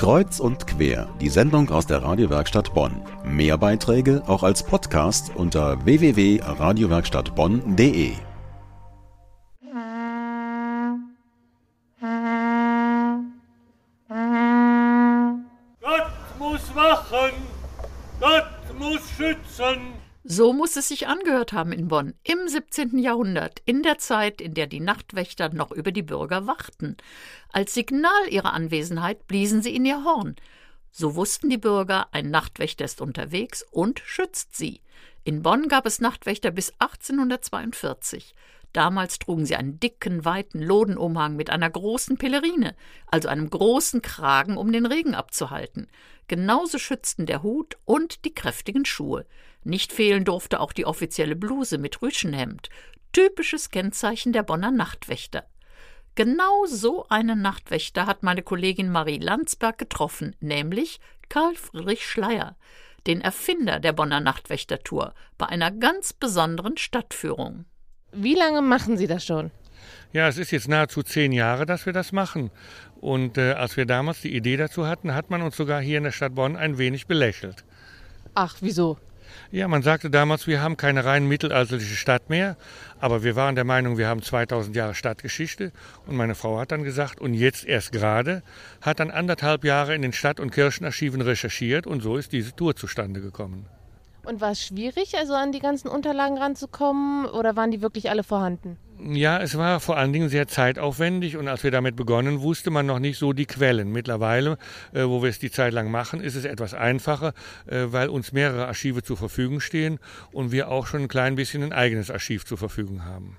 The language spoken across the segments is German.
Kreuz und quer, die Sendung aus der Radiowerkstatt Bonn. Mehr Beiträge auch als Podcast unter www.radiowerkstattbonn.de. Gott muss wachen, Gott muss schützen. So muss es sich angehört haben in Bonn im 17. Jahrhundert, in der Zeit, in der die Nachtwächter noch über die Bürger wachten. Als Signal ihrer Anwesenheit bliesen sie in ihr Horn. So wussten die Bürger, ein Nachtwächter ist unterwegs und schützt sie. In Bonn gab es Nachtwächter bis 1842. Damals trugen sie einen dicken, weiten Lodenumhang mit einer großen Pelerine, also einem großen Kragen, um den Regen abzuhalten. Genauso schützten der Hut und die kräftigen Schuhe. Nicht fehlen durfte auch die offizielle Bluse mit Rüschenhemd, typisches Kennzeichen der Bonner Nachtwächter. Genau so einen Nachtwächter hat meine Kollegin Marie Landsberg getroffen, nämlich Karl Friedrich Schleier, den Erfinder der Bonner Nachtwächtertour, bei einer ganz besonderen Stadtführung. Wie lange machen Sie das schon? Ja, es ist jetzt nahezu zehn Jahre, dass wir das machen. Und äh, als wir damals die Idee dazu hatten, hat man uns sogar hier in der Stadt Bonn ein wenig belächelt. Ach, wieso? Ja, man sagte damals, wir haben keine rein mittelalterliche Stadt mehr, aber wir waren der Meinung, wir haben 2000 Jahre Stadtgeschichte. Und meine Frau hat dann gesagt, und jetzt erst gerade, hat dann anderthalb Jahre in den Stadt- und Kirchenarchiven recherchiert und so ist diese Tour zustande gekommen. Und war es schwierig, also an die ganzen Unterlagen ranzukommen oder waren die wirklich alle vorhanden? Ja, es war vor allen Dingen sehr zeitaufwendig und als wir damit begonnen, wusste man noch nicht so die Quellen. Mittlerweile, äh, wo wir es die Zeit lang machen, ist es etwas einfacher, äh, weil uns mehrere Archive zur Verfügung stehen und wir auch schon ein klein bisschen ein eigenes Archiv zur Verfügung haben.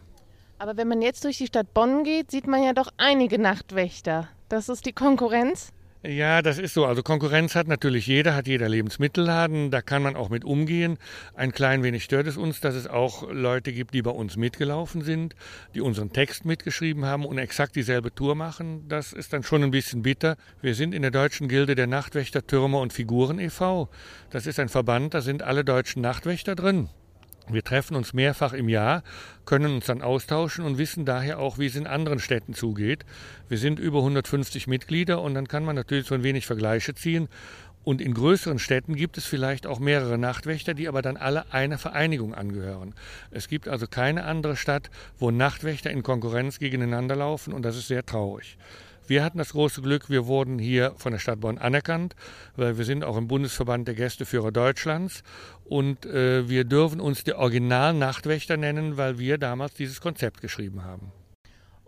Aber wenn man jetzt durch die Stadt Bonn geht, sieht man ja doch einige Nachtwächter. Das ist die Konkurrenz? Ja, das ist so. Also Konkurrenz hat natürlich jeder, hat jeder Lebensmittelladen. Da kann man auch mit umgehen. Ein klein wenig stört es uns, dass es auch Leute gibt, die bei uns mitgelaufen sind, die unseren Text mitgeschrieben haben und exakt dieselbe Tour machen. Das ist dann schon ein bisschen bitter. Wir sind in der Deutschen Gilde der Nachtwächter, Türme und Figuren e.V. Das ist ein Verband, da sind alle deutschen Nachtwächter drin. Wir treffen uns mehrfach im Jahr, können uns dann austauschen und wissen daher auch, wie es in anderen Städten zugeht. Wir sind über 150 Mitglieder und dann kann man natürlich so ein wenig Vergleiche ziehen. Und in größeren Städten gibt es vielleicht auch mehrere Nachtwächter, die aber dann alle einer Vereinigung angehören. Es gibt also keine andere Stadt, wo Nachtwächter in Konkurrenz gegeneinander laufen und das ist sehr traurig. Wir hatten das große Glück, wir wurden hier von der Stadt Bonn anerkannt, weil wir sind auch im Bundesverband der Gästeführer Deutschlands und äh, wir dürfen uns die Original-Nachtwächter nennen, weil wir damals dieses Konzept geschrieben haben.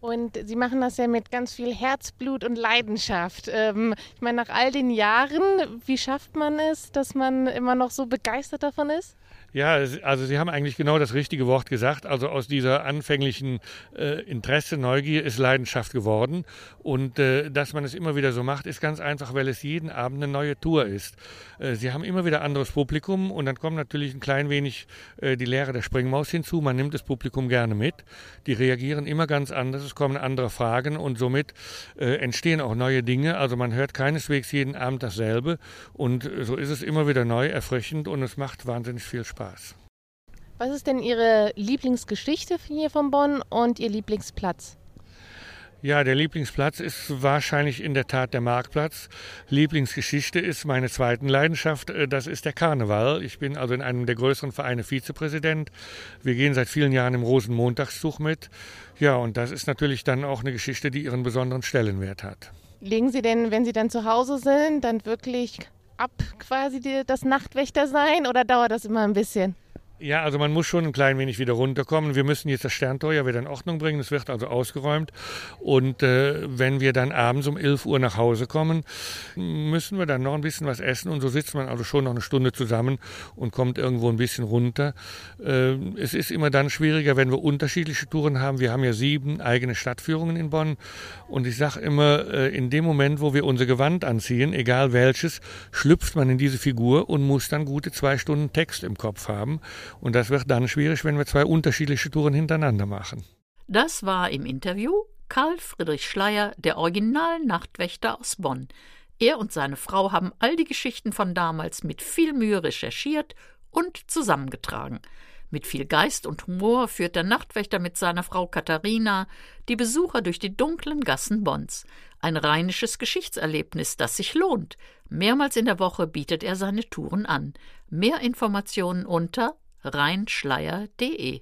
Und Sie machen das ja mit ganz viel Herzblut und Leidenschaft. Ähm, ich meine, nach all den Jahren, wie schafft man es, dass man immer noch so begeistert davon ist? Ja, also Sie haben eigentlich genau das richtige Wort gesagt. Also aus dieser anfänglichen äh, Interesse, Neugier ist Leidenschaft geworden. Und äh, dass man es immer wieder so macht, ist ganz einfach, weil es jeden Abend eine neue Tour ist. Äh, Sie haben immer wieder anderes Publikum und dann kommt natürlich ein klein wenig äh, die Lehre der Springmaus hinzu. Man nimmt das Publikum gerne mit. Die reagieren immer ganz anders. Kommen andere Fragen und somit äh, entstehen auch neue Dinge. Also man hört keineswegs jeden Abend dasselbe. Und so ist es immer wieder neu, erfrischend und es macht wahnsinnig viel. Spaß. Was ist denn Ihre Lieblingsgeschichte hier von Bonn und Ihr Lieblingsplatz? Ja, der Lieblingsplatz ist wahrscheinlich in der Tat der Marktplatz. Lieblingsgeschichte ist meine zweite Leidenschaft, äh, das ist der Karneval. Ich bin also in einem der größeren Vereine Vizepräsident. Wir gehen seit vielen Jahren im Rosenmontagszug mit. Ja, und das ist natürlich dann auch eine Geschichte, die ihren besonderen Stellenwert hat. Legen Sie denn, wenn Sie dann zu Hause sind, dann wirklich ab quasi das Nachtwächter sein oder dauert das immer ein bisschen? Ja, also man muss schon ein klein wenig wieder runterkommen. Wir müssen jetzt das Sterntor ja wieder in Ordnung bringen. Es wird also ausgeräumt. Und äh, wenn wir dann abends um 11 Uhr nach Hause kommen, müssen wir dann noch ein bisschen was essen. Und so sitzt man also schon noch eine Stunde zusammen und kommt irgendwo ein bisschen runter. Äh, es ist immer dann schwieriger, wenn wir unterschiedliche Touren haben. Wir haben ja sieben eigene Stadtführungen in Bonn. Und ich sage immer, äh, in dem Moment, wo wir unser Gewand anziehen, egal welches, schlüpft man in diese Figur und muss dann gute zwei Stunden Text im Kopf haben. Und das wird dann schwierig, wenn wir zwei unterschiedliche Touren hintereinander machen. Das war im Interview Karl Friedrich Schleier, der Original-Nachtwächter aus Bonn. Er und seine Frau haben all die Geschichten von damals mit viel Mühe recherchiert und zusammengetragen. Mit viel Geist und Humor führt der Nachtwächter mit seiner Frau Katharina die Besucher durch die dunklen Gassen Bonns. Ein rheinisches Geschichtserlebnis, das sich lohnt. Mehrmals in der Woche bietet er seine Touren an. Mehr Informationen unter rheinschleier.de